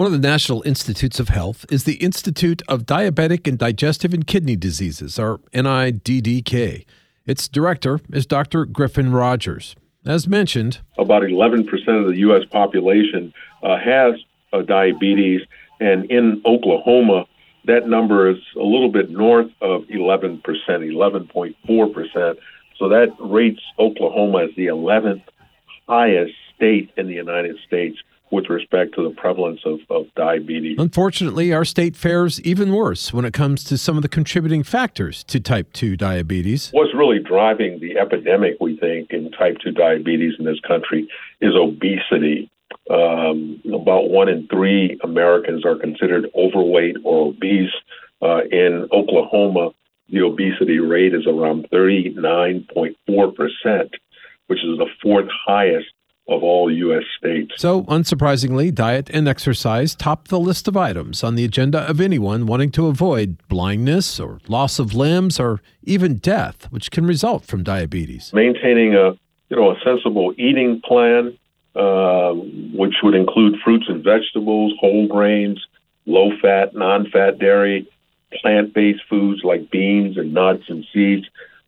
One of the National Institutes of Health is the Institute of Diabetic and Digestive and Kidney Diseases, or NIDDK. Its director is Dr. Griffin Rodgers. As mentioned, about 11% of the U.S. population uh, has uh, diabetes, and in Oklahoma, that number is a little bit north of 11%, 11.4%. So that rates Oklahoma as the 11th highest state in the United States with respect to the prevalence of, of diabetes. Unfortunately, our state fares even worse when it comes to some of the contributing factors to type 2 diabetes. What's really driving the epidemic, we think, in type 2 diabetes in this country is obesity. Um, about one in three Americans are considered overweight or obese. Uh, in Oklahoma, the obesity rate is around 39.4%, which is the fourth highest of all U.S. states. So, unsurprisingly, diet and exercise top the list of items on the agenda of anyone wanting to avoid blindness or loss of limbs or even death, which can result from diabetes. Maintaining a you know a sensible eating plan, uh, which would include fruits and vegetables, whole grains, low fat, non fat dairy, plant based foods like beans and nuts and seeds.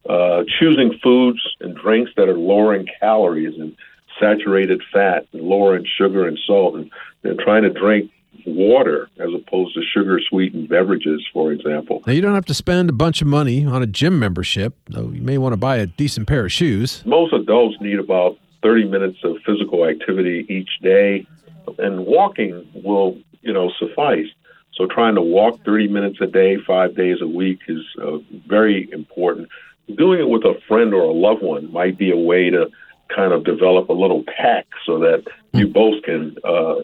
Uh, choosing foods and drinks that are lower in calories and saturated fat and lower in sugar and salt, and, and trying to drink water as opposed to sugar sweetened beverages, for example. Now, you don't have to spend a bunch of money on a gym membership, though you may want to buy a decent pair of shoes. Most adults need about 30 minutes of physical activity each day, and walking will, you know, suffice. So, trying to walk 30 minutes a day, five days a week, is uh, very important. Doing it with a friend or a loved one might be a way to kind of develop a little pack so that you hmm. both can uh,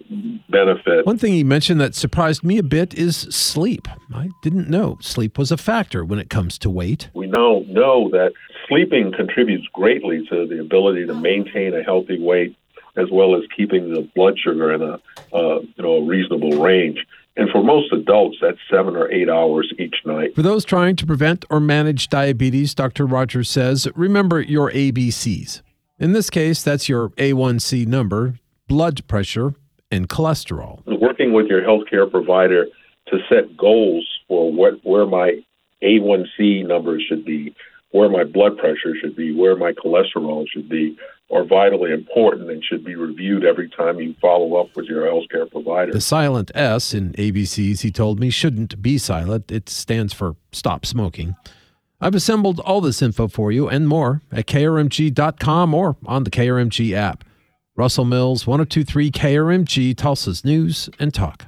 benefit. One thing he mentioned that surprised me a bit is sleep. I didn't know sleep was a factor when it comes to weight. We now know that sleeping contributes greatly to the ability to maintain a healthy weight as well as keeping the blood sugar in a uh, you know a reasonable range. And for most adults, that's seven or eight hours each night. For those trying to prevent or manage diabetes, Dr. Rodgers says, remember your ABCs. In this case, that's your A1C number, blood pressure, and cholesterol. Working with your healthcare provider to set goals for what where my A1C numbers should be, where my blood pressure should be, where my cholesterol should be, are vitally important and should be reviewed every time you follow up with your healthcare provider. The silent S in ABCs, he told me, shouldn't be silent. It stands for stop smoking. I've assembled all this info for you and more at krmg.com or on the KRMG app. Russell Mills, 1023 KRMG, Tulsa's News and Talk.